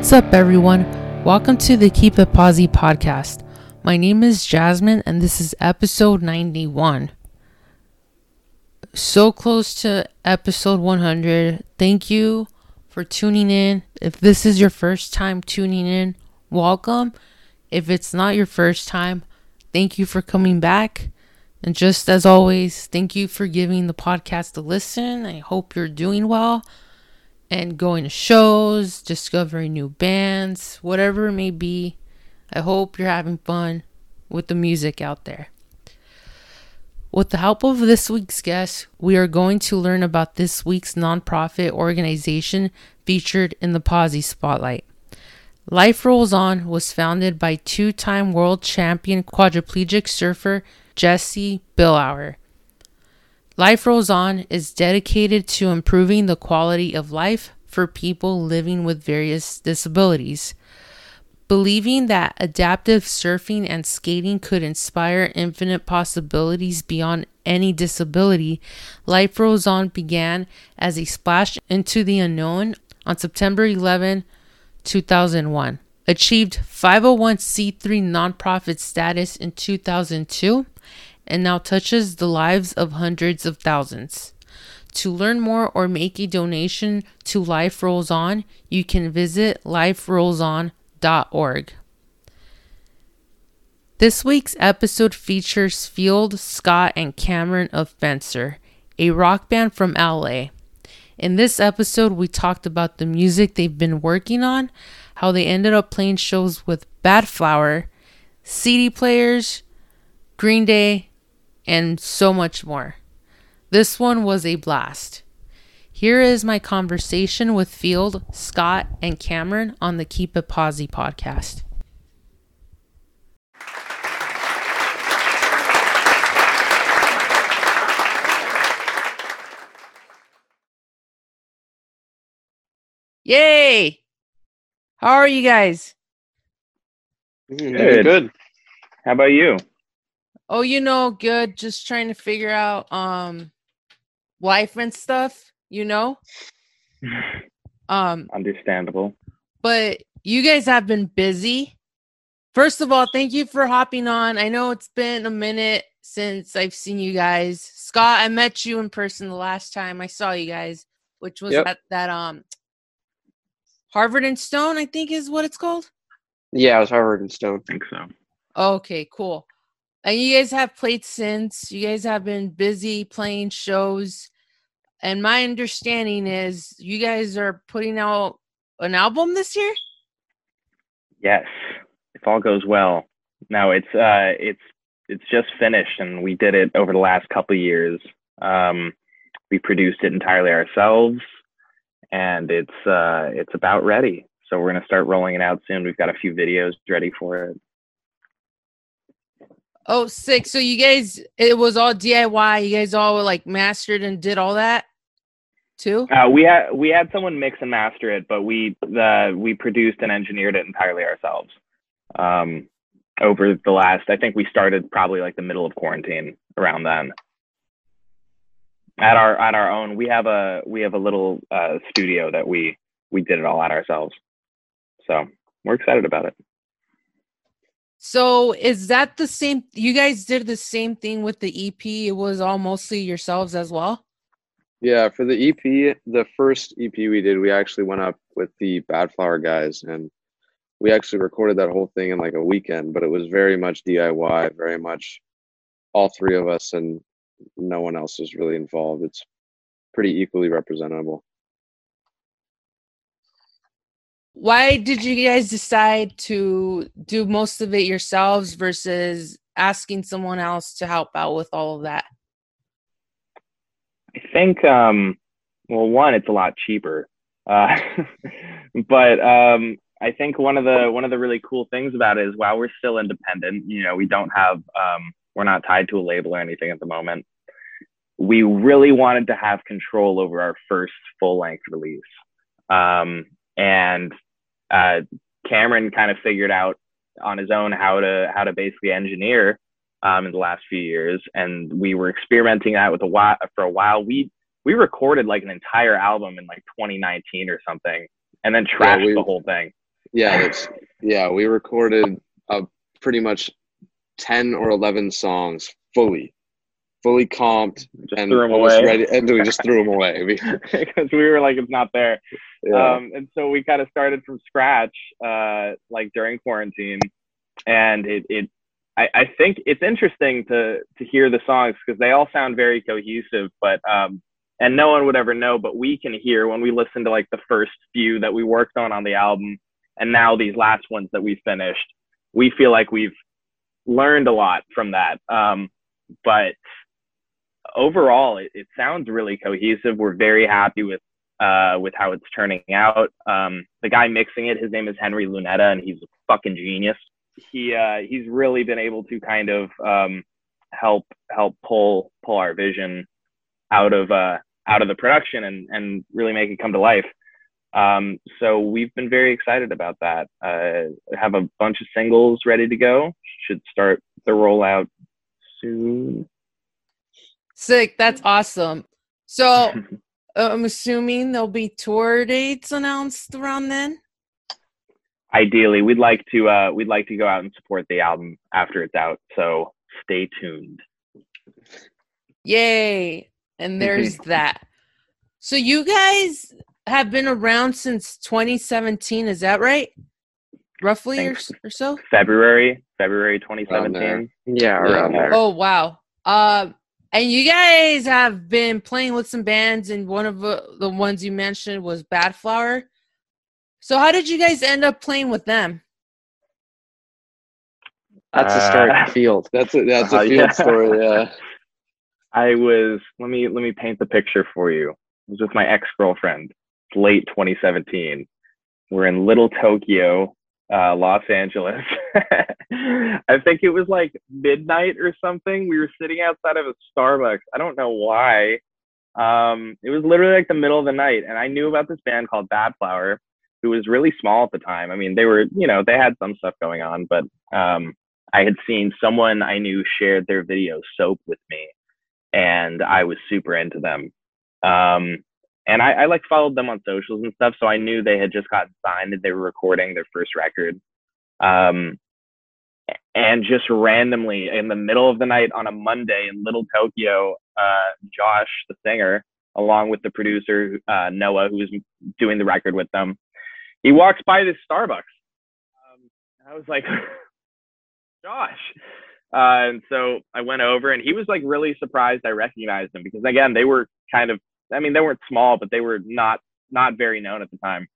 What's up, everyone? Welcome to the Keep It Posi podcast. My name is Jasmine, and this is episode 91. So close to episode 100. Thank you for tuning in. If this is your first time tuning in, welcome. If it's not your first time, thank you for coming back. And just as always, thank you for giving the podcast a listen. I hope you're doing well and going to shows, discovering new bands, whatever it may be. I hope you're having fun with the music out there. With the help of this week's guest, we are going to learn about this week's nonprofit organization featured in the Posi Spotlight. Life Rolls On was founded by two time world champion quadriplegic surfer Jesse Billauer. Life Rolls On is dedicated to improving the quality of life for people living with various disabilities. Believing that adaptive surfing and skating could inspire infinite possibilities beyond any disability, Life Rolls On began as a splash into the unknown on September 11, 2001. Achieved 501c3 nonprofit status in 2002 and now touches the lives of hundreds of thousands. To learn more or make a donation to Life Rolls On, you can visit liferollson.com org. This week's episode features Field, Scott, and Cameron of Fencer, a rock band from LA. In this episode, we talked about the music they've been working on, how they ended up playing shows with Badflower, CD players, Green Day, and so much more. This one was a blast. Here is my conversation with Field, Scott, and Cameron on the Keep It Posi podcast. Yay! How are you guys? Good. Good. How about you? Oh, you know, good. Just trying to figure out um life and stuff you know? Um understandable. But you guys have been busy. First of all, thank you for hopping on. I know it's been a minute since I've seen you guys. Scott, I met you in person the last time I saw you guys, which was yep. at that um Harvard and Stone, I think is what it's called. Yeah, it was Harvard and Stone. I think so. Okay, cool. And you guys have played since. You guys have been busy playing shows. And my understanding is you guys are putting out an album this year? Yes. If all goes well. No, it's uh it's it's just finished and we did it over the last couple years. Um we produced it entirely ourselves and it's uh it's about ready. So we're going to start rolling it out soon. We've got a few videos ready for it. Oh, sick. So you guys, it was all DIY. You guys all like mastered and did all that? too? Uh, we had we had someone mix and master it, but we the we produced and engineered it entirely ourselves. Um, over the last, I think we started probably like the middle of quarantine around then. At our at our own, we have a we have a little uh, studio that we we did it all at ourselves. So we're excited about it. So is that the same? You guys did the same thing with the EP. It was all mostly yourselves as well. Yeah, for the EP, the first EP we did, we actually went up with the Badflower guys and we actually recorded that whole thing in like a weekend, but it was very much DIY, very much all three of us and no one else was really involved. It's pretty equally representable. Why did you guys decide to do most of it yourselves versus asking someone else to help out with all of that? I think, um, well, one, it's a lot cheaper, uh, but um, I think one of the one of the really cool things about it is while we're still independent, you know, we don't have um, we're not tied to a label or anything at the moment. We really wanted to have control over our first full length release, um, and uh, Cameron kind of figured out on his own how to how to basically engineer um, in the last few years, and we were experimenting that with a while for a while. We we recorded like an entire album in like 2019 or something, and then trashed yeah, we, the whole thing. Yeah, yeah. We recorded uh, pretty much ten or eleven songs fully, fully comped and almost away. ready, and we just threw them away. Because we were like, it's not there. yeah. Um, and so we kind of started from scratch, uh, like during quarantine, and it, it I, I think it's interesting to to hear the songs because they all sound very cohesive, but um, and no one would ever know, but we can hear when we listen to like the first few that we worked on on the album, and now these last ones that we finished, we feel like we've learned a lot from that. Um, but overall, it, it sounds really cohesive. We're very happy with uh, with how it's turning out. Um, the guy mixing it, his name is Henry Lunetta, and he's a fucking genius. He uh, he's really been able to kind of um, help help pull pull our vision out of uh, out of the production and and really make it come to life. Um, so we've been very excited about that. Uh, have a bunch of singles ready to go. Should start the rollout soon. Sick. That's awesome. So uh, I'm assuming there'll be tour dates announced around then. ideally we'd like to uh we'd like to go out and support the album after it's out so stay tuned Yay. And there's that. So you guys have been around since 2017, is that right? Roughly or, or so? february february 2017 Yeah, around Yeah. there. Oh wow. Um and you guys have been playing with some bands and one of the, the ones you mentioned was Badflower. So how did you guys end up playing with them? That's a Uh, field. That's a that's a Uh, field yeah. story. Yeah. i was let me let me paint the picture for you it was with my ex-girlfriend It's late 2017 we're in little tokyo uh, los angeles. I think it was like midnight or something. We were sitting outside of a starbucks. I don't know why. Um, it was literally like the middle of the night and i knew about this band called Badflower who was really small at the time. I mean they were you know they had some stuff going on but um, i had seen someone i knew shared their video soap with me and i was super into them. Um, and I, I like followed them on socials and stuff so i knew they had just gotten signed and they were recording their first record. Um, and just randomly in the middle of the night on a monday in little tokyo uh, josh the singer along with the producer uh, noah who was doing the record with them he walks by this starbucks. Um, i was like josh. Uh, and so I went over, and he was like really surprised I recognized him because again, they were kind of, I mean, they weren't small, but they were not not very known at the time.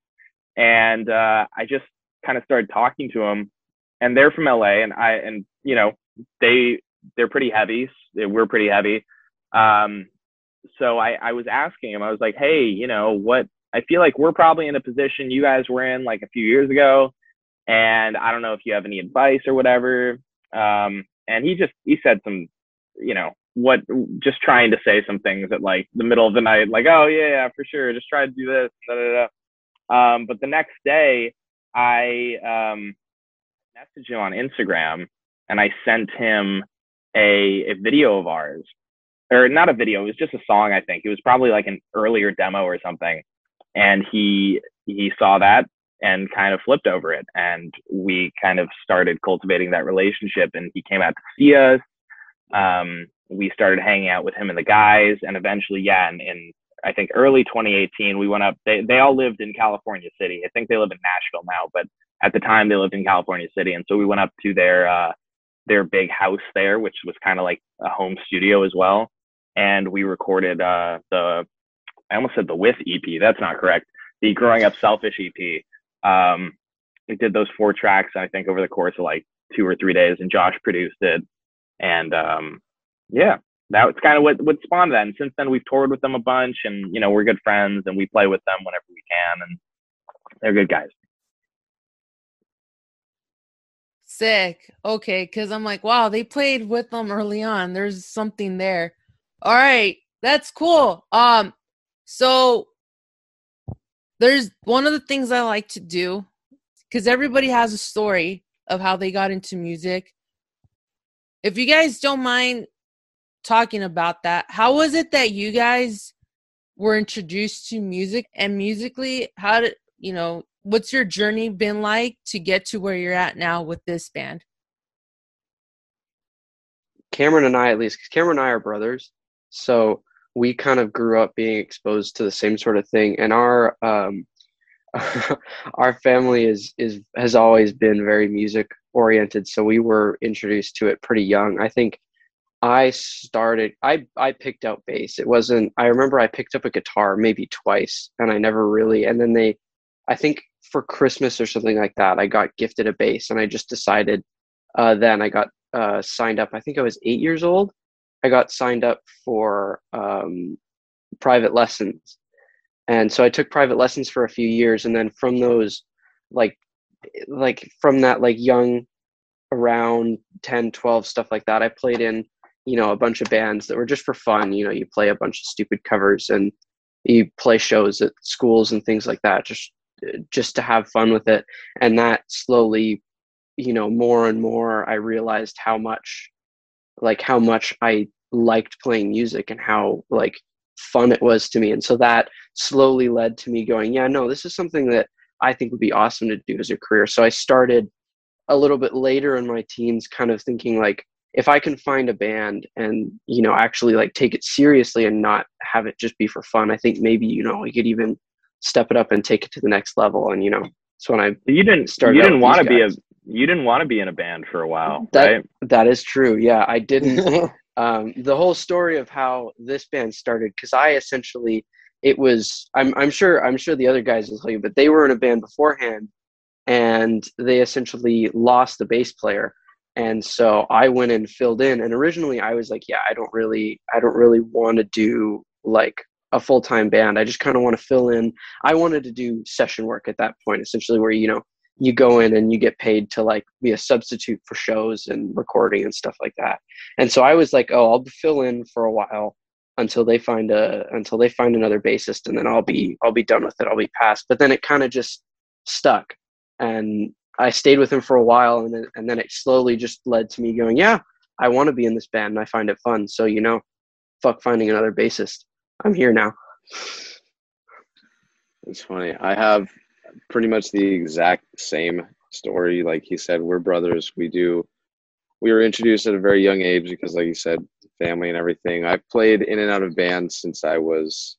And uh, I just kind of started talking to them, and they're from LA, and I and you know they they're pretty heavy. We're pretty heavy. Um, so I I was asking him, I was like, hey, you know what? I feel like we're probably in a position you guys were in like a few years ago, and I don't know if you have any advice or whatever. Um, and he just he said some you know what just trying to say some things at like the middle of the night like oh yeah, yeah for sure just try to do this da, da, da. um but the next day i um messaged him on instagram and i sent him a, a video of ours or not a video it was just a song i think it was probably like an earlier demo or something and he he saw that and kind of flipped over it. And we kind of started cultivating that relationship. And he came out to see us. Um, we started hanging out with him and the guys. And eventually, yeah, in, in I think early 2018, we went up. They, they all lived in California City. I think they live in Nashville now, but at the time they lived in California City. And so we went up to their uh, their big house there, which was kind of like a home studio as well. And we recorded uh, the I almost said the With EP. That's not correct. The Growing Up Selfish EP um, we did those four tracks, I think, over the course of like two or three days, and Josh produced it. And um, yeah, that was kind of what what spawned that. And since then, we've toured with them a bunch, and you know, we're good friends, and we play with them whenever we can, and they're good guys. Sick. Okay, because I'm like, wow, they played with them early on. There's something there. All right, that's cool. Um, so there's one of the things I like to do because everybody has a story of how they got into music. If you guys don't mind talking about that, how was it that you guys were introduced to music and musically? How did you know what's your journey been like to get to where you're at now with this band? Cameron and I, at least, because Cameron and I are brothers, so we kind of grew up being exposed to the same sort of thing, and our um, our family is is has always been very music oriented. So we were introduced to it pretty young. I think I started. I I picked up bass. It wasn't. I remember I picked up a guitar maybe twice, and I never really. And then they, I think for Christmas or something like that, I got gifted a bass, and I just decided. Uh, then I got uh, signed up. I think I was eight years old. I got signed up for um, private lessons, and so I took private lessons for a few years, and then from those, like, like from that like young, around 10, 12 stuff like that, I played in you know a bunch of bands that were just for fun. You know, you play a bunch of stupid covers and you play shows at schools and things like that, just just to have fun with it, and that slowly you know more and more i realized how much like how much i liked playing music and how like fun it was to me and so that slowly led to me going yeah no this is something that i think would be awesome to do as a career so i started a little bit later in my teens kind of thinking like if i can find a band and you know actually like take it seriously and not have it just be for fun i think maybe you know we could even step it up and take it to the next level and you know so when i you didn't start you didn't want to be a you didn't want to be in a band for a while, that, right? That is true. Yeah, I didn't. um, the whole story of how this band started, because I essentially, it was. I'm I'm sure I'm sure the other guys will tell you, but they were in a band beforehand, and they essentially lost the bass player, and so I went and filled in. And originally, I was like, yeah, I don't really, I don't really want to do like a full time band. I just kind of want to fill in. I wanted to do session work at that point, essentially, where you know you go in and you get paid to like be a substitute for shows and recording and stuff like that. And so I was like, oh, I'll fill in for a while until they find a until they find another bassist and then I'll be I'll be done with it. I'll be past. But then it kind of just stuck. And I stayed with him for a while and then and then it slowly just led to me going, yeah, I want to be in this band and I find it fun. So, you know, fuck finding another bassist. I'm here now. It's funny. I have pretty much the exact same story. Like he said, we're brothers. We do. We were introduced at a very young age because, like you said, family and everything. I've played in and out of bands since I was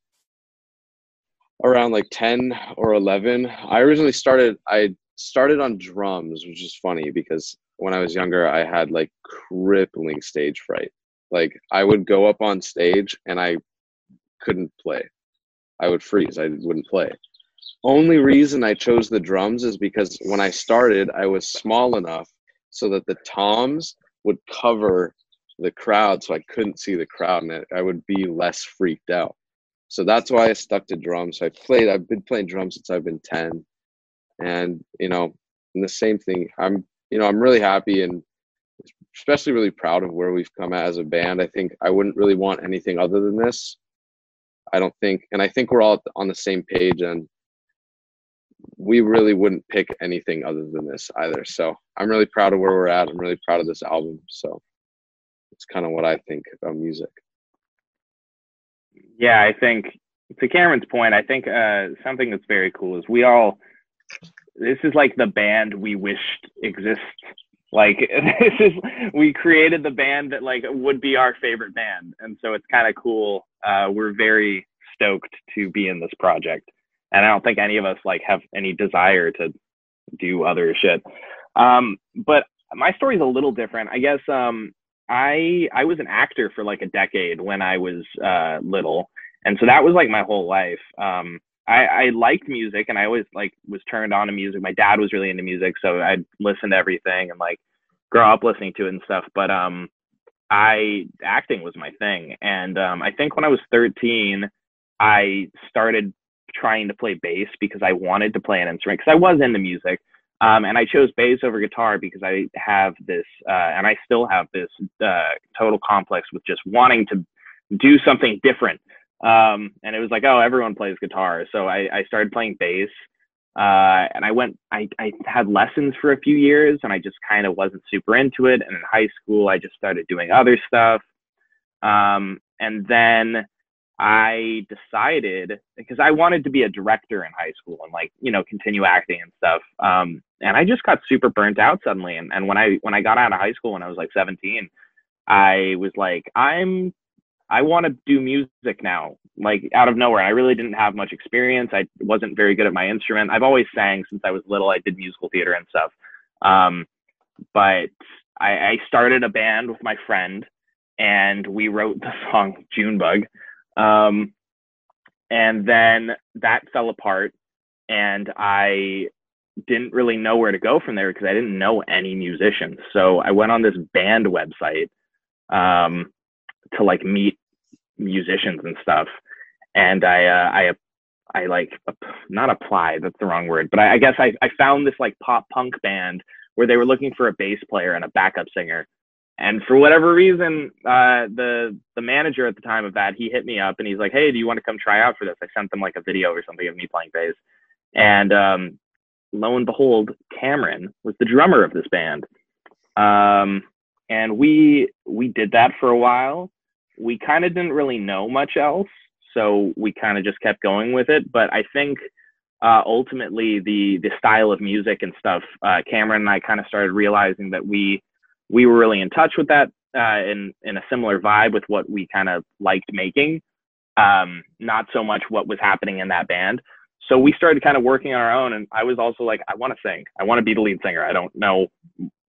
around like 10 or 11. I originally started, I started on drums, which is funny because when I was younger, I had like crippling stage fright. Like I would go up on stage and I couldn't play. I would freeze. I wouldn't play only reason I chose the drums is because when I started, I was small enough so that the toms would cover the crowd so I couldn't see the crowd and I would be less freaked out. So that's why I stuck to drums. So I played, I've been playing drums since I've been 10. And, you know, and the same thing, I'm, you know, I'm really happy and especially really proud of where we've come at as a band. I think I wouldn't really want anything other than this. I don't think, and I think we're all on the same page and we really wouldn't pick anything other than this either. So I'm really proud of where we're at. I'm really proud of this album. So it's kind of what I think about music. Yeah, I think to Cameron's point, I think uh, something that's very cool is we all. This is like the band we wished exists. Like this is we created the band that like would be our favorite band, and so it's kind of cool. Uh, we're very stoked to be in this project and I don't think any of us like have any desire to do other shit. Um, but my story is a little different. I guess um, I I was an actor for like a decade when I was uh, little, and so that was like my whole life. Um, I, I liked music, and I always like was turned on to music. My dad was really into music, so I'd listen to everything and like grow up listening to it and stuff. But um, I acting was my thing, and um, I think when I was 13, I started trying to play bass because I wanted to play an instrument because I was into music. Um, and I chose bass over guitar because I have this, uh, and I still have this uh, total complex with just wanting to do something different. Um, and it was like, oh, everyone plays guitar. So I, I started playing bass. Uh, and I went, I, I had lessons for a few years and I just kind of wasn't super into it. And in high school, I just started doing other stuff. Um, and then I decided because I wanted to be a director in high school and like, you know, continue acting and stuff. Um, and I just got super burnt out suddenly. And, and when I, when I got out of high school when I was like 17, I was like, I'm, I want to do music now, like out of nowhere. I really didn't have much experience. I wasn't very good at my instrument. I've always sang since I was little. I did musical theater and stuff. Um, but I, I started a band with my friend and we wrote the song Junebug. Um, and then that fell apart and I didn't really know where to go from there because I didn't know any musicians. So I went on this band website um, to like meet musicians and stuff. And I, uh, I, I like not apply. That's the wrong word, but I, I guess I, I found this like pop punk band where they were looking for a bass player and a backup singer. And for whatever reason, uh, the the manager at the time of that, he hit me up and he's like, "Hey, do you want to come try out for this?" I sent them like a video or something of me playing bass, and um, lo and behold, Cameron was the drummer of this band. Um, and we we did that for a while. We kind of didn't really know much else, so we kind of just kept going with it. But I think uh, ultimately the the style of music and stuff, uh, Cameron and I kind of started realizing that we we were really in touch with that uh, in in a similar vibe with what we kind of liked making, um, not so much what was happening in that band. So we started kind of working on our own, and I was also like, I want to sing. I want to be the lead singer. I don't know.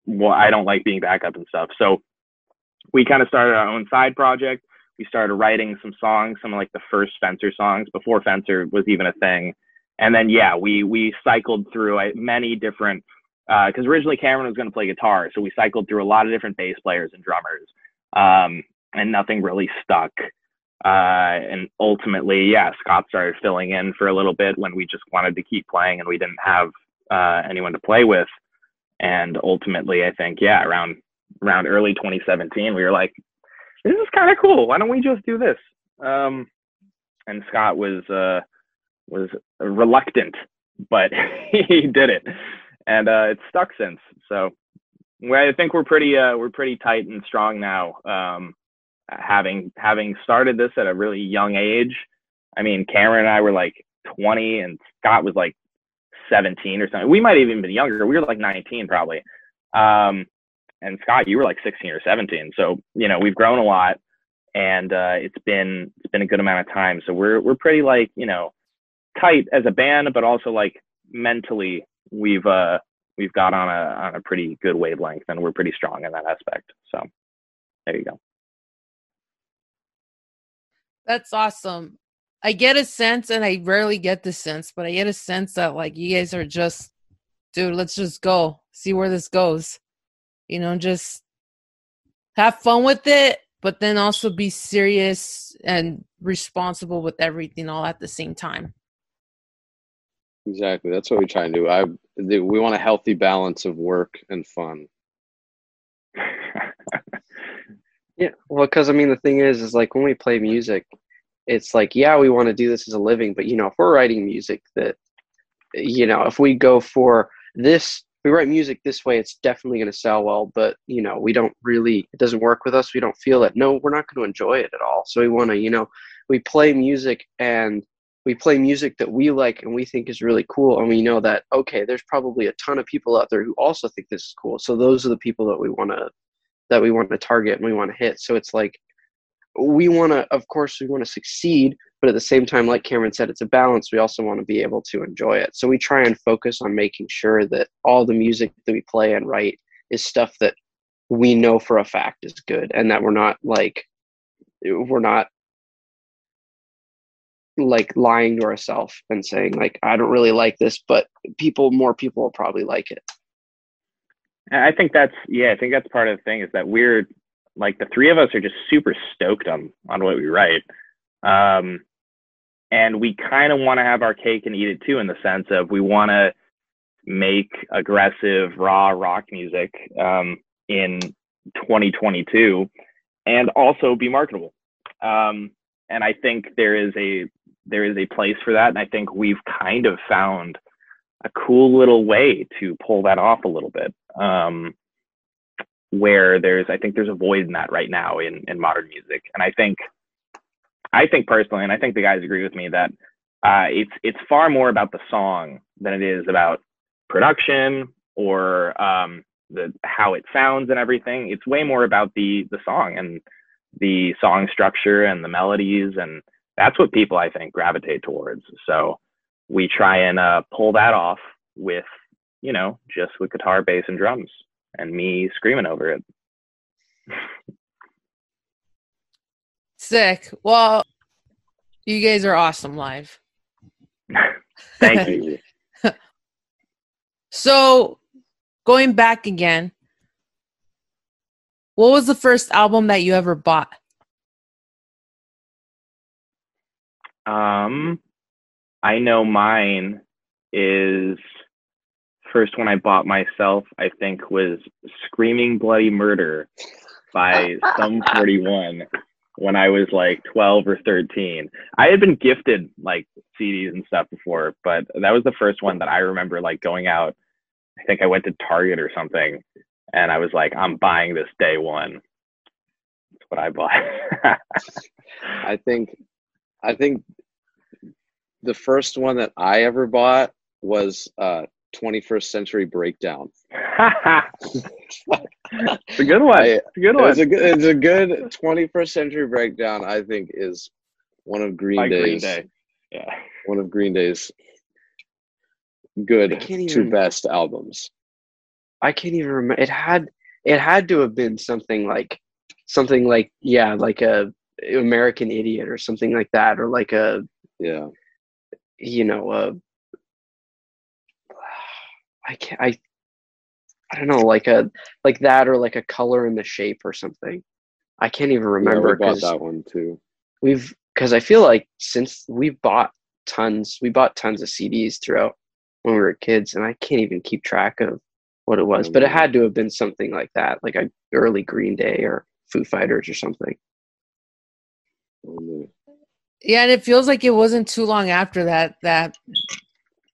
Well, I don't like being backup and stuff. So we kind of started our own side project. We started writing some songs, some of like the first Fencer songs before Fencer was even a thing. And then yeah, we we cycled through uh, many different because uh, originally Cameron was going to play guitar, so we cycled through a lot of different bass players and drummers, um, and nothing really stuck. Uh, and ultimately, yeah, Scott started filling in for a little bit when we just wanted to keep playing and we didn't have uh, anyone to play with. And ultimately, I think, yeah, around around early 2017, we were like, "This is kind of cool. Why don't we just do this?" Um, and Scott was uh, was reluctant, but he did it and uh, it's stuck since. So I think we're pretty uh, we're pretty tight and strong now. Um, having having started this at a really young age. I mean, Cameron and I were like 20, and Scott was like 17 or something. We might have even been younger. We were like 19 probably. Um, and Scott, you were like 16 or 17. So you know we've grown a lot, and uh, it's been it's been a good amount of time. So we're we're pretty like you know tight as a band, but also like mentally we've uh we've got on a on a pretty good wavelength and we're pretty strong in that aspect. So there you go. That's awesome. I get a sense, and I rarely get the sense, but I get a sense that like you guys are just, dude, let's just go see where this goes. You know, just have fun with it, but then also be serious and responsible with everything all at the same time. Exactly. That's what we try and do. I we want a healthy balance of work and fun. yeah, well, because I mean, the thing is, is like when we play music, it's like, yeah, we want to do this as a living, but you know, if we're writing music that, you know, if we go for this, we write music this way, it's definitely going to sell well, but you know, we don't really, it doesn't work with us. We don't feel it. No, we're not going to enjoy it at all. So we want to, you know, we play music and we play music that we like and we think is really cool and we know that okay there's probably a ton of people out there who also think this is cool so those are the people that we want to that we want to target and we want to hit so it's like we want to of course we want to succeed but at the same time like cameron said it's a balance we also want to be able to enjoy it so we try and focus on making sure that all the music that we play and write is stuff that we know for a fact is good and that we're not like we're not like lying to ourselves and saying like I don't really like this, but people more people will probably like it. I think that's yeah, I think that's part of the thing is that we're like the three of us are just super stoked on on what we write. Um and we kind of want to have our cake and eat it too in the sense of we want to make aggressive raw rock music um in 2022 and also be marketable. Um and I think there is a there is a place for that. And I think we've kind of found a cool little way to pull that off a little bit. Um, where there's, I think there's a void in that right now in, in modern music. And I think I think personally, and I think the guys agree with me that uh, it's it's far more about the song than it is about production or um, the how it sounds and everything. It's way more about the the song and the song structure and the melodies, and that's what people I think gravitate towards. So we try and uh, pull that off with you know just with guitar, bass, and drums, and me screaming over it. Sick. Well, you guys are awesome live. Thank you. So, going back again, what was the first album that you ever bought? Um, I know mine is first one I bought myself. I think was "Screaming Bloody Murder" by Sum 41 when I was like 12 or 13. I had been gifted like CDs and stuff before, but that was the first one that I remember like going out. I think I went to Target or something and I was like, I'm buying this day one. That's what I bought. I think, I think the first one that I ever bought was uh 21st Century Breakdown. it's a good one. I- It's a good one. It's a good, it's a good 21st Century Breakdown. I think is one of Green By Green Day's Day. Yeah. one of Green Day's good I can't to even- best albums. I can't even remember. It had it had to have been something like something like yeah, like a American Idiot or something like that, or like a Yeah, you know a I can't I I don't know like a like that or like a Color and the Shape or something. I can't even yeah, we remember bought because that one too. we've because I feel like since we bought tons, we bought tons of CDs throughout when we were kids, and I can't even keep track of what it was. But it had to have been something like that, like a early Green Day or Foo Fighters or something. Um, Yeah, and it feels like it wasn't too long after that that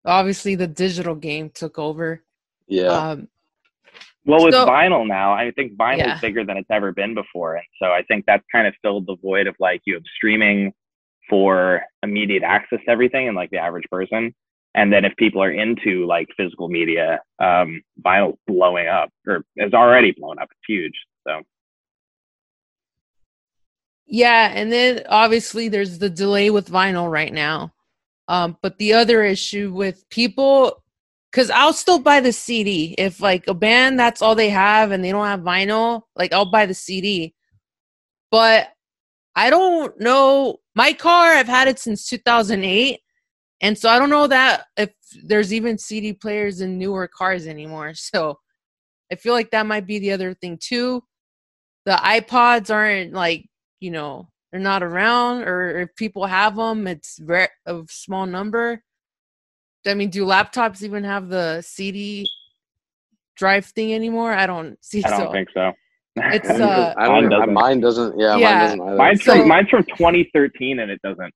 obviously the digital game took over. Yeah, Um, Well, with So- vinyl now, I think vinyl Yeah. is bigger than it's ever been before, and so I think that's kind of filled the void of like you have streaming for immediate access to everything, and like the average person, and then if people are into like physical media, um, vinyl's blowing up or is already blown up. It's huge. So yeah, and then obviously there's the delay with vinyl right now. Um, but the other issue with people, because I'll still buy the CD if like a band that's all they have and they don't have vinyl, like I'll buy the CD. But I don't know. My car, I've had it since 2008. And so I don't know that if there's even CD players in newer cars anymore. So I feel like that might be the other thing too. The iPods aren't like, you know, they're not around, or if people have them, it's very a small number. I mean, do laptops even have the CD drive thing anymore? I don't see I don't so. think so. It's, I uh, don't Mine know. doesn't. Mine doesn't. Yeah, Yeah. mine doesn't either. mine's So- from mine's from 2013, and it doesn't.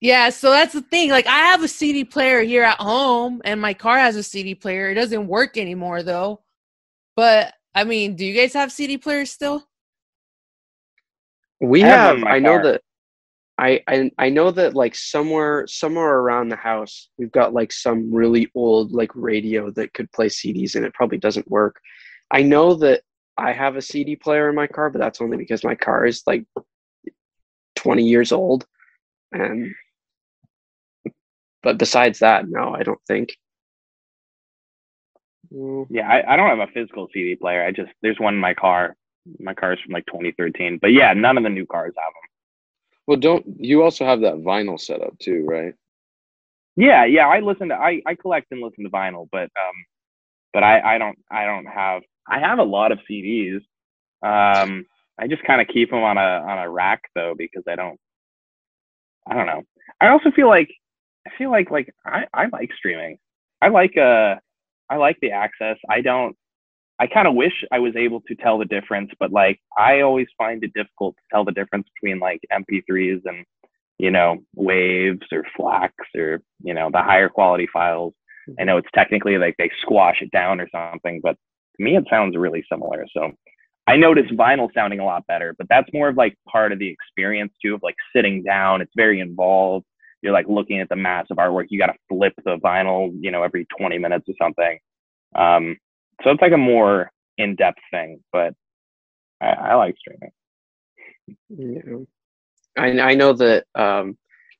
Yeah, so that's the thing. Like I have a CD player here at home and my car has a CD player. It doesn't work anymore though. But I mean, do you guys have CD players still? We I have have. in my I know car. that. I, I I know that like somewhere somewhere around the house we've got like some really old like radio that could play CDs and it probably doesn't work. I know that I have a CD player in my car, but that's only because my car is like 20 years old. And but besides that, no, I don't think. Mm, Yeah, I, I don't have a physical CD player. I just there's one in my car. My car is from like 2013, but yeah, none of the new cars have them. Well, don't you also have that vinyl setup too, right? Yeah, yeah. I listen to I, I collect and listen to vinyl, but um, but I I don't I don't have I have a lot of CDs. Um, I just kind of keep them on a on a rack though because I don't I don't know. I also feel like I feel like like I I like streaming. I like uh I like the access. I don't. I kind of wish I was able to tell the difference, but like I always find it difficult to tell the difference between like MP3s and you know waves or FLACs or you know the higher quality files. I know it's technically like they squash it down or something, but to me it sounds really similar. So I notice vinyl sounding a lot better, but that's more of like part of the experience too of like sitting down. It's very involved. You're like looking at the massive artwork. You got to flip the vinyl, you know, every 20 minutes or something. Um, so it's like a more in-depth thing, but I, I like streaming. Yeah. I I know that um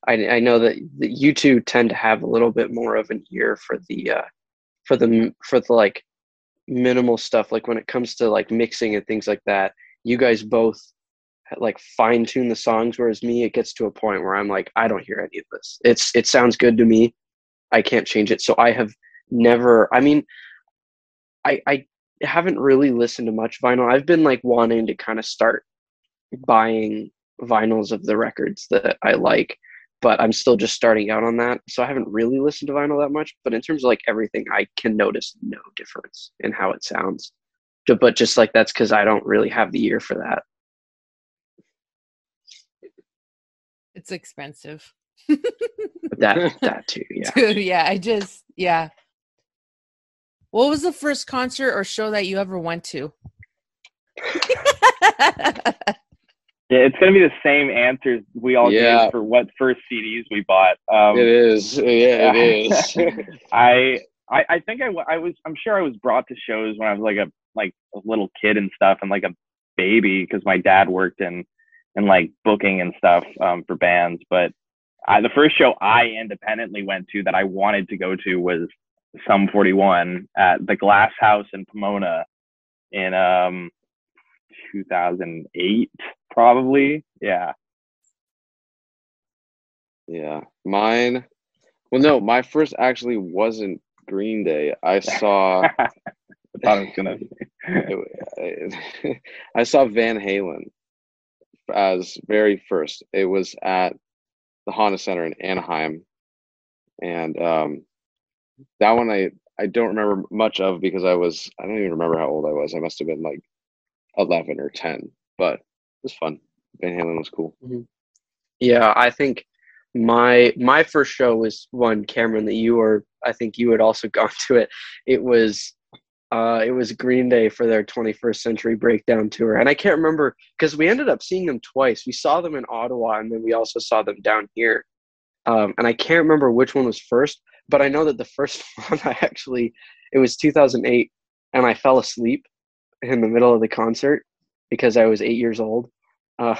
I I know that, you two tend to have a little bit more of an ear for the uh for the for the like minimal stuff like when it comes to like mixing and things like that you guys both like fine tune the songs whereas me it gets to a point where i'm like i don't hear any of this it's it sounds good to me i can't change it so i have never i mean i i haven't really listened to much vinyl i've been like wanting to kind of start buying vinyls of the records that i like but i'm still just starting out on that so i haven't really listened to vinyl that much but in terms of like everything i can notice no difference in how it sounds but just like that's because i don't really have the ear for that It's expensive. that that too yeah Dude, yeah, I just yeah. What was the first concert or show that you ever went to? Yeah, it's gonna be the same answers we all Yeah. gave for what first CDs we bought. Um, it is. Yeah, it is. I, I I think I, I was I'm sure I was brought to shows when I was like a like a little kid and stuff and like a baby because my dad worked in in like booking and stuff um, for bands. But I, the first show I independently went to that I wanted to go to was Sum 41 at the Glass House in Pomona in um 2008 probably. Yeah. yeah. Mine. Well, no, my first actually wasn't Green Day. I saw. I thought it was gonna. I saw Van Halen as very first. It was at the Honda Center in Anaheim, and um, that one I I don't remember much of because I was I don't even remember how old I was. I must have been like eleven or ten, but it was fun. Van Halen was cool. Yeah, I think my my first show was one Cameron that you were I think you had also gone to it. It was uh it was Green Day for their 21st Century Breakdown tour. And I can't remember cuz we ended up seeing them twice. We saw them in Ottawa and then we also saw them down here. Um and I can't remember which one was first, but I know that the first one I actually it was 2008 and I fell asleep in the middle of the concert because I was 8 years old. Uh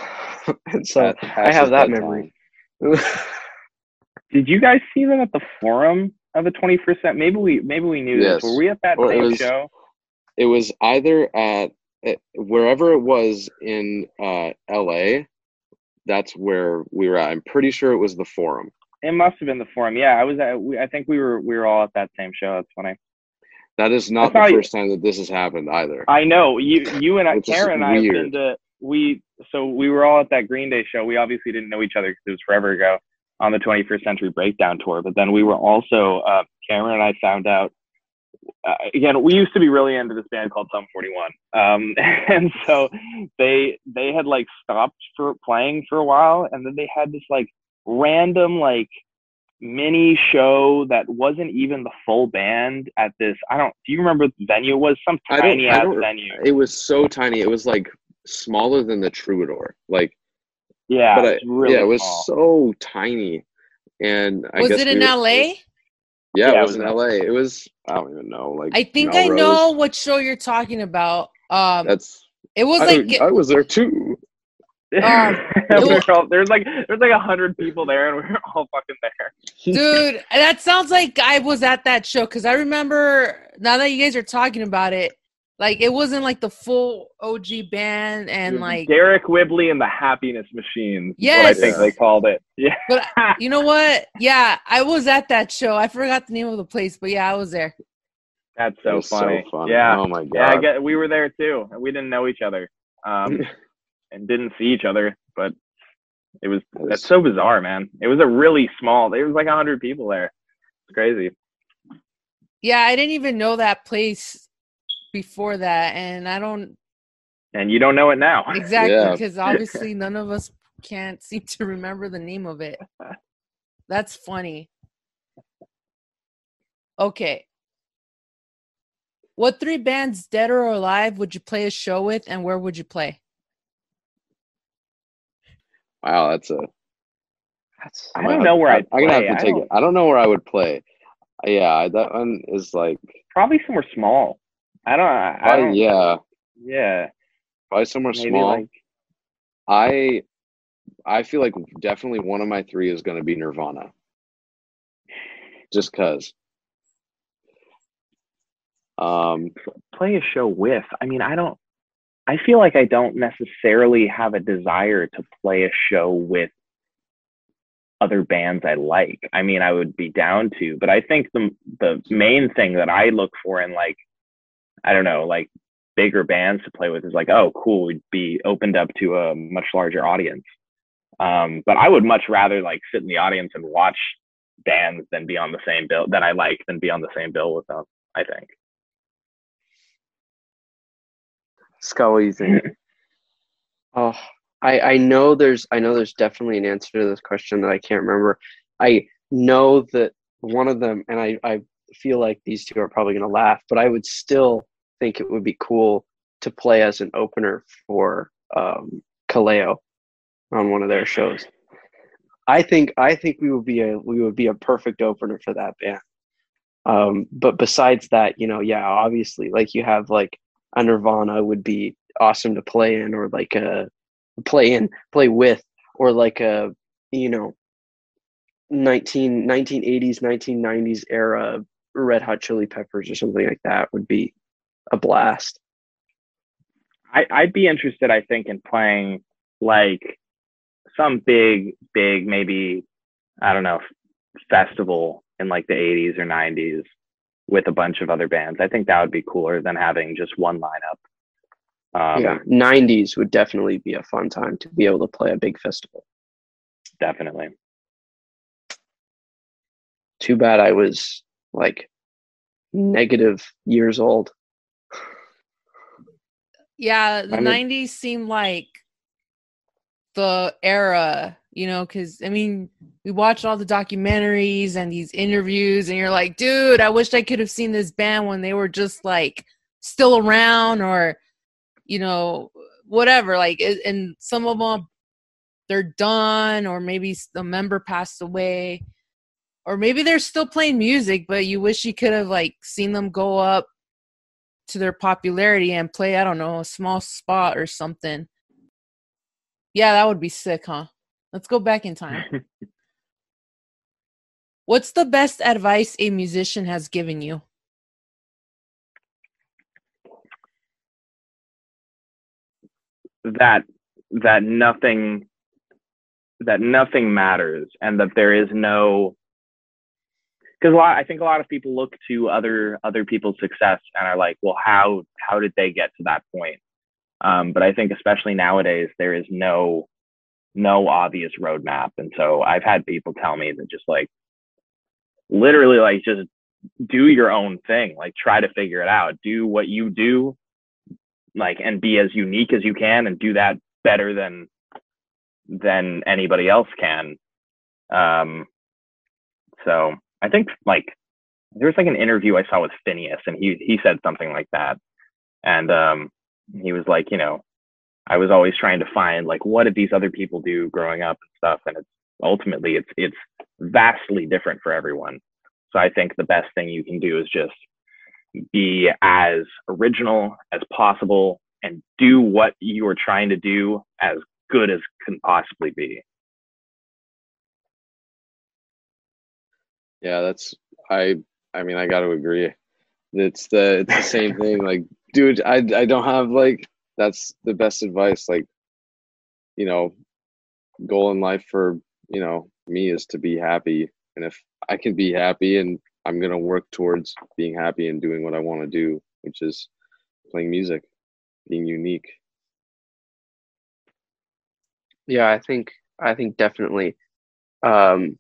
and so I have that that memory. Did you guys see them at the forum of the 21st century? Maybe we maybe we knew Yes. this. Were we at that Or it same was- show? it was either at eh, wherever it was in uh, LA. That's where we were at. I'm pretty sure it was the Forum. It must have been the forum. Yeah, I was at. We, I think we were we were all at that same show. That's funny. That is not the you- first time that this has happened either. I know you you and I, Karen and I have been to we so we were all at that Green Day show. We obviously didn't know each other because it was forever ago on the 21st Century Breakdown tour. But then we were also uh, Cameron and I found out uh, again. We used to be really into this band called Sum 41, um, and so they they had like stopped for playing for a while, and then they had this like random like mini show that wasn't even the full band at this. I don't. Do you remember what the venue was? Some I tiny ass venue. It was so tiny. It was like smaller than the Troubadour. Like, Yeah, but I, really yeah, it was small. so tiny. And I was guess it we in were- LA? Yeah, Yeah, it it was was in in LA. It was I don't even know. Like I think I know what show you're talking about. Um, That's it was I, like I was there too. Um, We it all- there's like there's like a hundred people there, and we are all fucking there. Dude, that sounds like I was at that show because I remember now that you guys are talking about it, like it wasn't like the full OG band and like, Deryck Whibley and the Happiness Machines. is what I Yes. think they called it. Yeah. but you know what? Yeah, I was at that show. I forgot the name of the place, but yeah, I was there. That's so funny. So funny. Yeah. Oh my god. Yeah, I get, we were there too. and We didn't know each other, um, and didn't see each other, but it was that's so bizarre, man. It was a really small. There was like a hundred people there. It's crazy. Yeah, I didn't even know that place before that, and I don't And you don't know it now. exactly Yeah. because obviously none of us can't seem to remember the name of it. That's funny. Okay. What three bands, dead or alive, would you play a show with, and where would you play? Wow, that's a. That's I don't know where I'd I'm gonna have to I take don't- it. I don't know where I would play. Yeah, that one is like. Probably somewhere small. I don't. I I, don't. yeah, Yeah. probably somewhere Maybe small. like. I I feel like definitely one of my three is going to be Nirvana. Just cuz. Um play a show with. I mean, I don't. I feel like I don't necessarily have a desire to play a show with other bands I like. I mean, I would be down to, but I think the the main thing that I look for in like, I don't know, like bigger bands to play with is like, oh, cool, we'd be opened up to a much larger audience. Um, but I would much rather like sit in the audience and watch bands than be on the same bill that I like than be on the same bill with them. I think. You think? Oh, I I know there's I know there's definitely an answer to this question that I can't remember. I know that one of them, and I I feel like these two are probably gonna laugh, but I would still think it would be cool to play as an opener for um, Kaleo on one of their shows. I think I think we would be a we would be a perfect opener for that band. Um, but besides that, you know, yeah, obviously, like you have like a Nirvana would be awesome to play in, or like a play in, play with, or like a you know 19, 1980s, 1990s era Red Hot Chili Peppers or something like that would be a blast. I, I'd be interested, I think, in playing like some big, big, maybe, I don't know, festival in like the 80s or 90s with a bunch of other bands. I think that would be cooler than having just one lineup. Um, yeah, 90s would definitely be a fun time to be able to play a big festival. Definitely. Too bad I was like negative years old. Yeah, the I mean- 90s seemed like the era, you know, because I mean, we watched all the documentaries and these interviews, and you're like, dude, I wish I could have seen this band when they were just like still around or, you know, whatever. Like, and some of them, they're done, or maybe a member passed away, or maybe they're still playing music, but you wish you could have like seen them go up to their popularity and play, I don't know, a small spot or something. Yeah, that would be sick, huh? Let's go back in time. What's the best advice a musician has given you? that that nothing that nothing matters and that there is no because a lot I think a lot of people look to other other people's success and are like, well, how how did they get to that point? Um, but I think especially nowadays there is no no obvious roadmap, and so I've had people tell me that just like literally like just do your own thing, like try to figure it out, do what you do, like and be as unique as you can, and do that better than than anybody else can. Um, so I think like there was like an interview I saw with Finneas, and he he said something like that, and um, he was like, you know, I was always trying to find like what did these other people do growing up and stuff, and it's ultimately it's it's vastly different for everyone. So I think the best thing you can do is just be as original as possible and do what you are trying to do as good as can possibly be. Yeah, that's I. I mean, I got to agree. It's the it's the same thing. Like, dude, I I don't have like that's the best advice. Like, you know, goal in life for you know me is to be happy, and if I can be happy, and I'm gonna work towards being happy and doing what I want to do, which is playing music, being unique. Yeah, I think I think definitely. Um,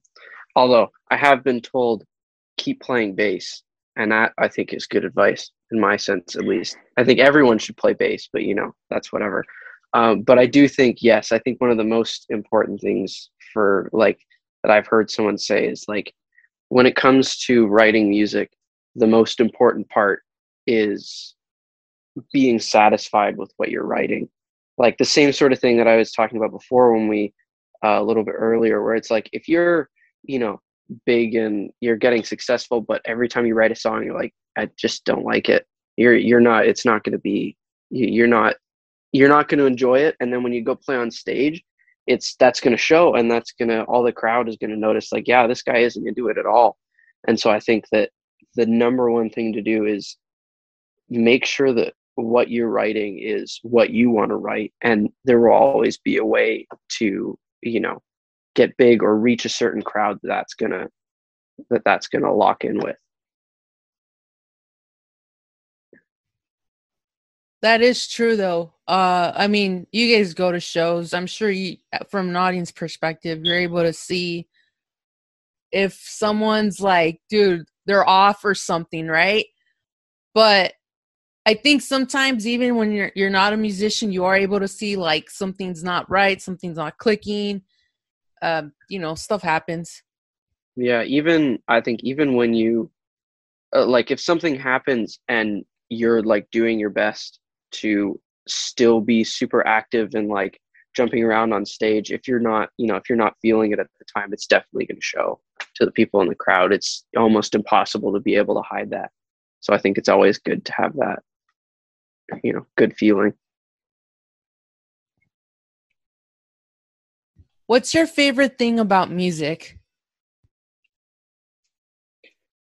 although I have been told keep playing bass, and that I think is good advice in my sense, at least. I think everyone should play bass, but you know that's whatever. Um, but I do think yes, I think one of the most important things for like that I've heard someone say is like when it comes to writing music, the most important part is being satisfied with what you're writing like the same sort of thing that i was talking about before when we uh, a little bit earlier where it's like if you're you know big and you're getting successful but every time you write a song you're like i just don't like it. You're you're not it's not going to be you're not you're not going to enjoy it. And then when you go play on stage it's that's going to show and that's going to all the crowd is going to notice like yeah this guy isn't going to do it at all. And so i think that the number one thing to do is make sure that what you're writing is what you want to write and there will always be a way to you know get big or reach a certain crowd that's gonna that that's gonna lock in with That is true though. Uh I mean, you guys go to shows. I'm sure you from an audience perspective, you're able to see if someone's like, dude, they're off or something, right? But I think sometimes even when you're you're not a musician, you are able to see like something's not right, something's not clicking. Um, you know, stuff happens. yeah even i think even when you uh, like if something happens and you're like doing your best to still be super active and like jumping around on stage if you're not you know if you're not feeling it at the time it's definitely going to show to the people in the crowd. It's almost impossible to be able to hide that. So i think it's always good to have that you know good feeling What's your favorite thing about music?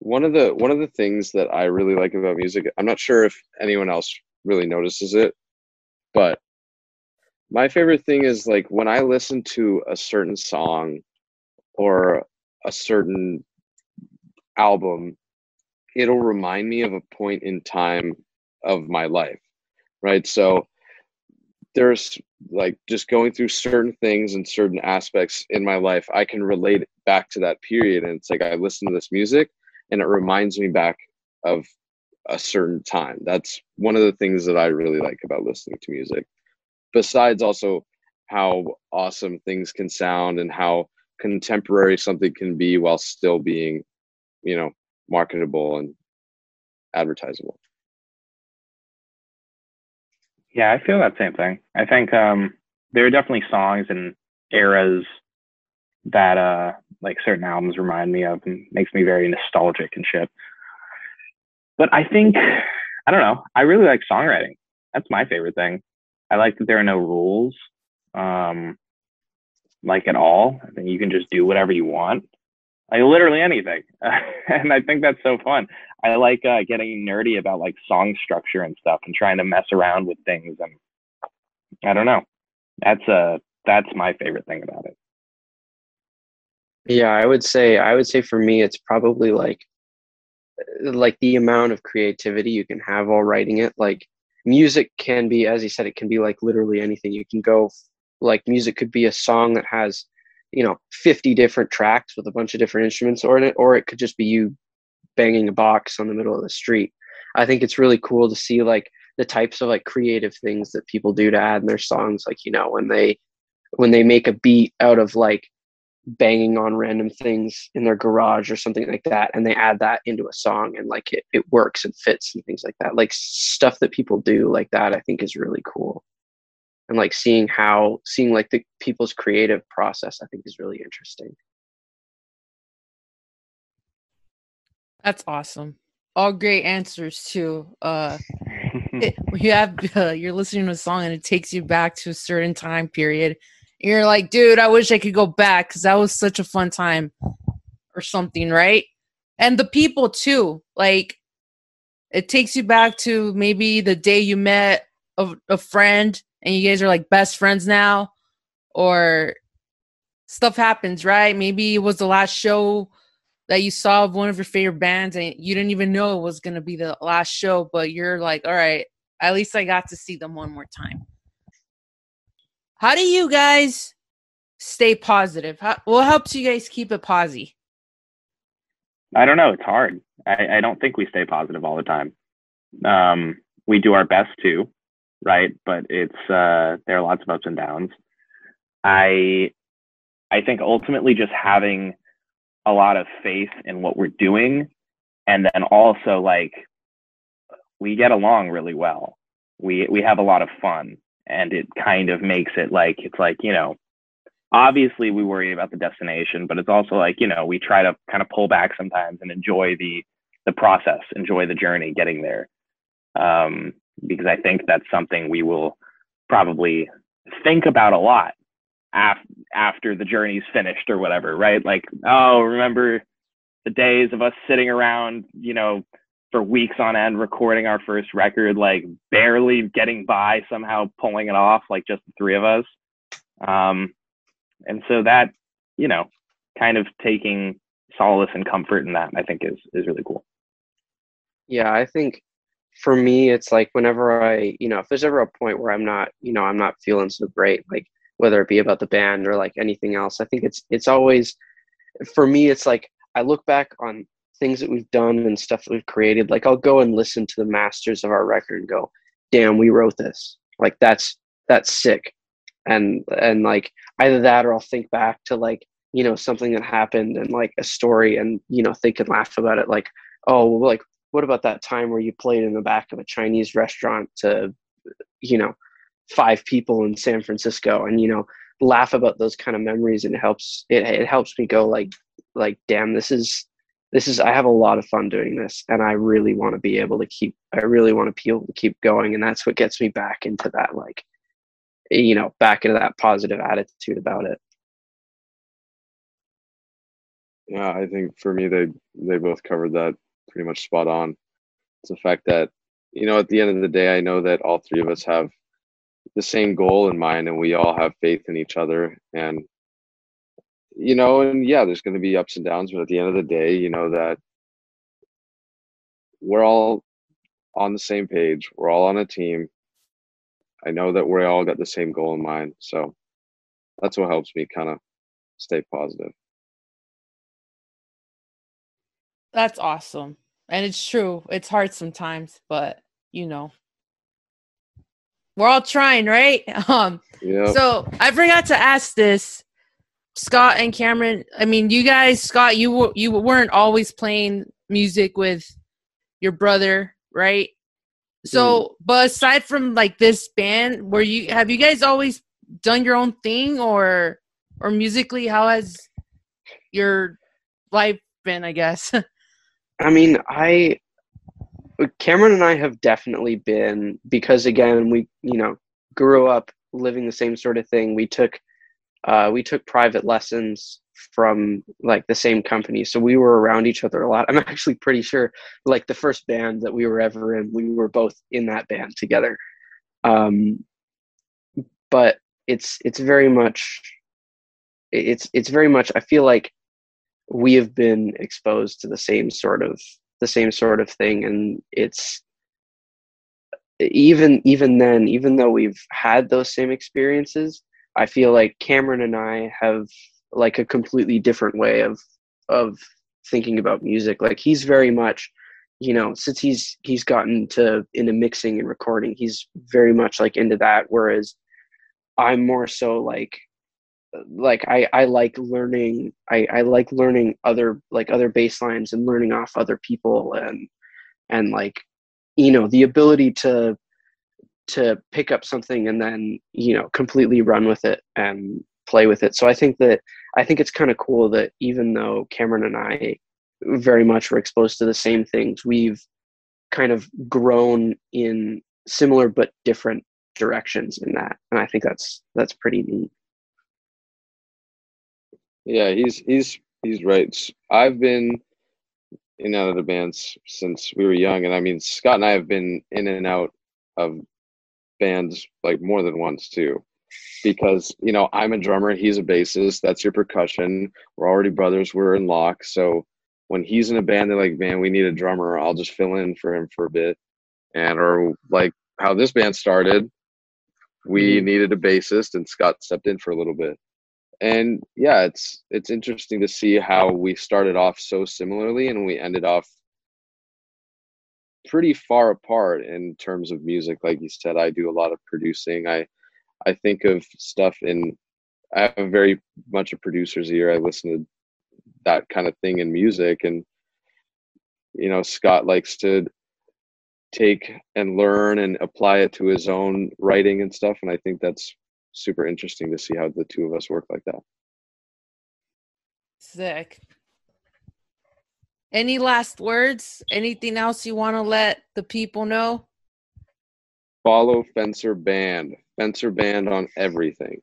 one of the one of the things that I really like about music, I'm not sure if anyone else really notices it, but my favorite thing is like when I listen to a certain song or a certain album, it'll remind me of a point in time of my life, right? So there's like just going through certain things and certain aspects in my life, I can relate back to that period. And it's like I listen to this music and it reminds me back of a certain time. That's one of the things that I really like about listening to music. Besides also how awesome things can sound and how contemporary something can be while still being, you know, marketable and advertisable. Yeah, I feel that same thing. I think um, there are definitely songs and eras that uh, like certain albums remind me of and makes me very nostalgic and shit. But I think I don't know. I really like songwriting. That's my favorite thing. I like that there are no rules, um, like at all. I think you can just do whatever you want, like literally anything. and I think that's so fun. I like uh, getting nerdy about like song structure and stuff, and trying to mess around with things. And I don't know. That's a that's my favorite thing about it. Yeah, I would say I would say for me it's probably like like the amount of creativity you can have while writing it. Like music can be, as you said, it can be like literally anything. You can go like music could be a song that has, you know, 50 different tracks with a bunch of different instruments on it, or it could just be you banging a box on the middle of the street. I think it's really cool to see like the types of like creative things that people do to add in their songs. Like, you know, when they when they make a beat out of like banging on random things in their garage or something like that and they add that into a song and like it, it works and fits and things like that like stuff that people do like that i think is really cool and like seeing how seeing like the people's creative process i think is really interesting That's awesome. All great answers too. Uh, it, you have uh, you're listening to a song and it takes you back to a certain time period. You're like, dude, I wish I could go back because that was such a fun time, or something, right? And the people too. Like, it takes you back to maybe the day you met a, a friend and you guys are like best friends now, or stuff happens, right? Maybe it was the last show that you saw of one of your favorite bands and you didn't even know it was going to be the last show, but you're like, all right, at least I got to see them one more time. How do you guys stay positive? How, what helps you guys keep it posi? I don't know. It's hard. I, I don't think we stay positive all the time. Um, we do our best to, right? But it's uh, there are lots of ups and downs. I I think ultimately just having a lot of faith in what we're doing, and then also like we get along really well. We we have a lot of fun, and it kind of makes it like it's like you know, obviously we worry about the destination, but it's also like you know we try to kind of pull back sometimes and enjoy the the process, enjoy the journey getting there, um, because I think that's something we will probably think about a lot af- after the journey's finished or whatever, right? Like, oh, remember the days of us sitting around, you know, for weeks on end recording our first record, like barely getting by, somehow pulling it off, like just the three of us. Um, and so that, you know, kind of taking solace and comfort in that, I think is is really cool. Yeah, I think for me, it's like whenever I, you know, if there's ever a point where I'm not, you know, I'm not feeling so great, like whether it be about the band or like anything else, I think it's it's always for me, it's like I look back on things that we've done and stuff that we've created. Like I'll go and listen to the masters of our record and go, "Damn, we wrote this! Like that's that's sick." And and like either that or I'll think back to like you know something that happened and like a story and you know think and laugh about it. Like oh, well, like what about that time where you played in the back of a Chinese restaurant to you know five people in San Francisco and you know laugh about those kind of memories. And it helps it, it helps me go like like damn this is this is i have a lot of fun doing this and i really want to be able to keep i really want to be able to keep going. And that's what gets me back into that like you know back into that positive attitude about it. Yeah i think for me they they both covered that pretty much spot on. It's the fact that you know at the end of the day i know that all three of us have the same goal in mind and we all have faith in each other and you know, and yeah, there's going to be ups and downs, but at the end of the day, you know that we're all on the same page. We're all on a team. I know that we all got the same goal in mind, so that's what helps me kind of stay positive. That's awesome. And it's true. It's hard sometimes, but you know, we're all trying, right? Um yeah. so I forgot to ask this Scott and Cameron, I mean, you guys, Scott, you you weren't always playing music with your brother, right? So, mm. but aside from like this band, were you have you guys always done your own thing or or musically how has your life been, I guess? I mean, I Cameron and I have definitely been because again, we, you know, grew up living the same sort of thing. We took uh, we took private lessons from like the same company. So we were around each other a lot. I'm actually pretty sure like the first band that we were ever in we were both in that band together. Um but it's it's very much it's it's very much i feel like we have been exposed to the same sort of the same sort of thing and it's even even then even though we've had those same experiences I feel like Cameron and I have like a completely different way of of thinking about music. Like he's very much, you know, since he's he's gotten to into mixing and recording, he's very much like into that. Whereas I'm more so like like I, I like learning I, I like learning other like other baselines and learning off other people and and like you know the ability to to pick up something and then you know completely run with it and play with it. So i think that i think it's kind of cool that even though cameron and i very much were exposed to the same things we've kind of grown in similar but different directions in that. And i think that's that's pretty neat yeah he's he's he's right. I've been in and out of the bands since we were young and i mean scott and i have been in and out of bands like more than once too. Because you know i'm a drummer he's a bassist that's your percussion. We're already brothers we're in lock so when he's in a band they're like man we need a drummer i'll just fill in for him for a bit. And or like how this band started we mm-hmm. needed a bassist and scott stepped in for a little bit and yeah it's it's interesting to see how we started off so similarly and we ended off pretty far apart in terms of music. Like you said, I do a lot of producing. I I think of stuff in I have a very much a producer's ear. I listen to that kind of thing in music and you know, Scott likes to take and learn and apply it to his own writing and stuff. And I think that's super interesting to see how the two of us work like that. Sick. Any last words? Anything else you want to let the people know? Follow Fencer Band. Fencer Band on everything.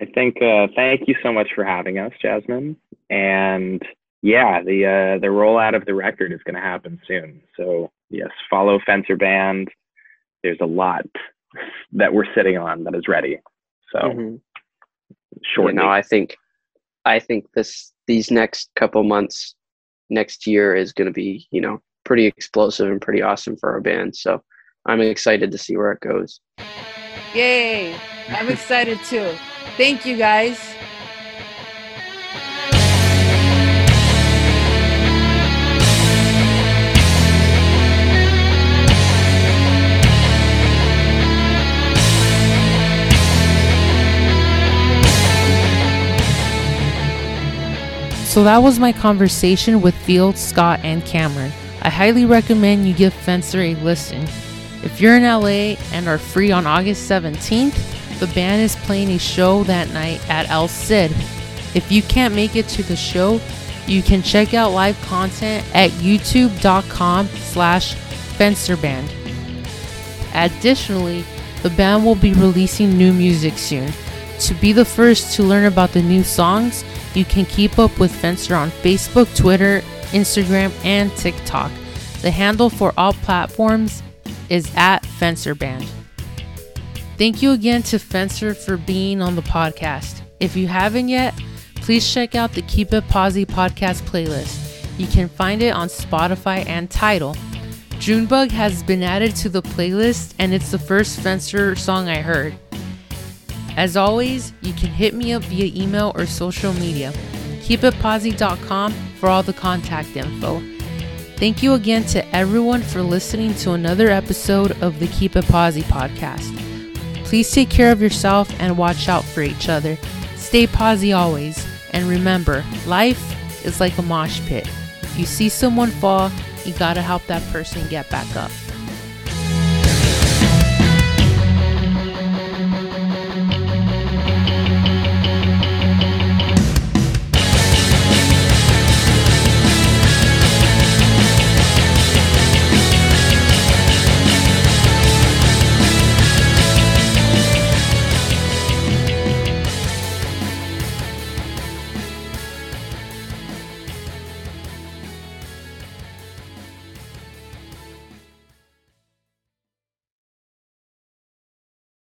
I think uh, thank you so much for having us, Jasmine. And yeah, the uh, the rollout of the record is going to happen soon. So yes, follow Fencer Band. There's a lot that we're sitting on that is ready. So Mhm. shortly. You know, I think, I think this these next couple months, next year is going to be you know pretty explosive and pretty awesome for our band. So I'm excited to see where it goes. Yay! I'm excited too. Thank you guys. So that was my conversation with Field, Scott, and Cameron. I highly recommend you give Fencer a listen. If you're in LA and are free on August 17th, the band is playing a show that night at El Cid. If you can't make it to the show, you can check out live content at youtube.com slash fencerband. Additionally, the band will be releasing new music soon. To be the first to learn about the new songs, you can keep up with Fencer on Facebook, Twitter, Instagram, and TikTok. The handle for all platforms is at FencerBand. Thank you again to Fencer for being on the podcast. If you haven't yet, please check out the Keep It Posi podcast playlist. You can find it on Spotify and Tidal. Junebug has been added to the playlist, and it's the first Fencer song I heard. As always, you can hit me up via email or social media. KeepItPosi.com for all the contact info. Thank you again to everyone for listening to another episode of the Keep It Posi podcast. Please take care of yourself and watch out for each other. Stay posi always. And remember, life is like a mosh pit. If you see someone fall, you gotta help that person get back up.